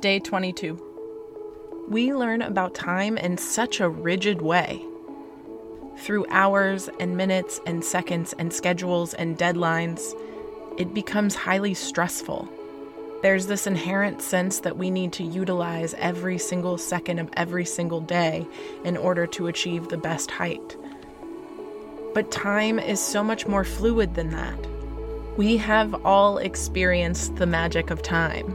Day 22. We learn about time in such a rigid way. Through hours and minutes and seconds and schedules and deadlines, it becomes highly stressful. There's this inherent sense that we need to utilize every single second of every single day in order to achieve the best height. But time is so much more fluid than that. We have all experienced the magic of time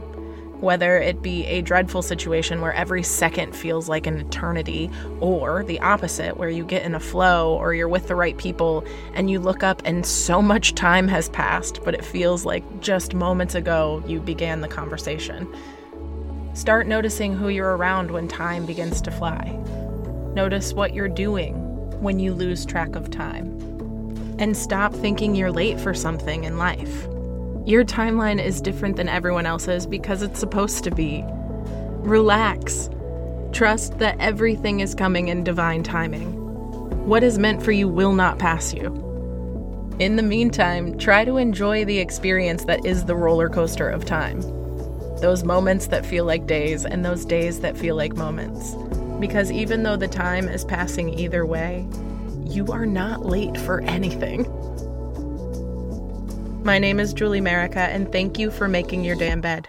whether it be a dreadful situation where every second feels like an eternity, or the opposite, where you get in a flow or you're with the right people and you look up and so much time has passed, but it feels like just moments ago you began the conversation. Start noticing who you're around when time begins to fly. Notice what you're doing when you lose track of time. And stop thinking you're late for something in life. Your timeline is different than everyone else's because it's supposed to be. Relax. Trust that everything is coming in divine timing. What is meant for you will not pass you. In the meantime, try to enjoy the experience that is the roller coaster of time. Those moments that feel like days and those days that feel like moments. Because even though the time is passing either way, you are not late for anything. My name is Julie Merica, and thank you for making your damn bed.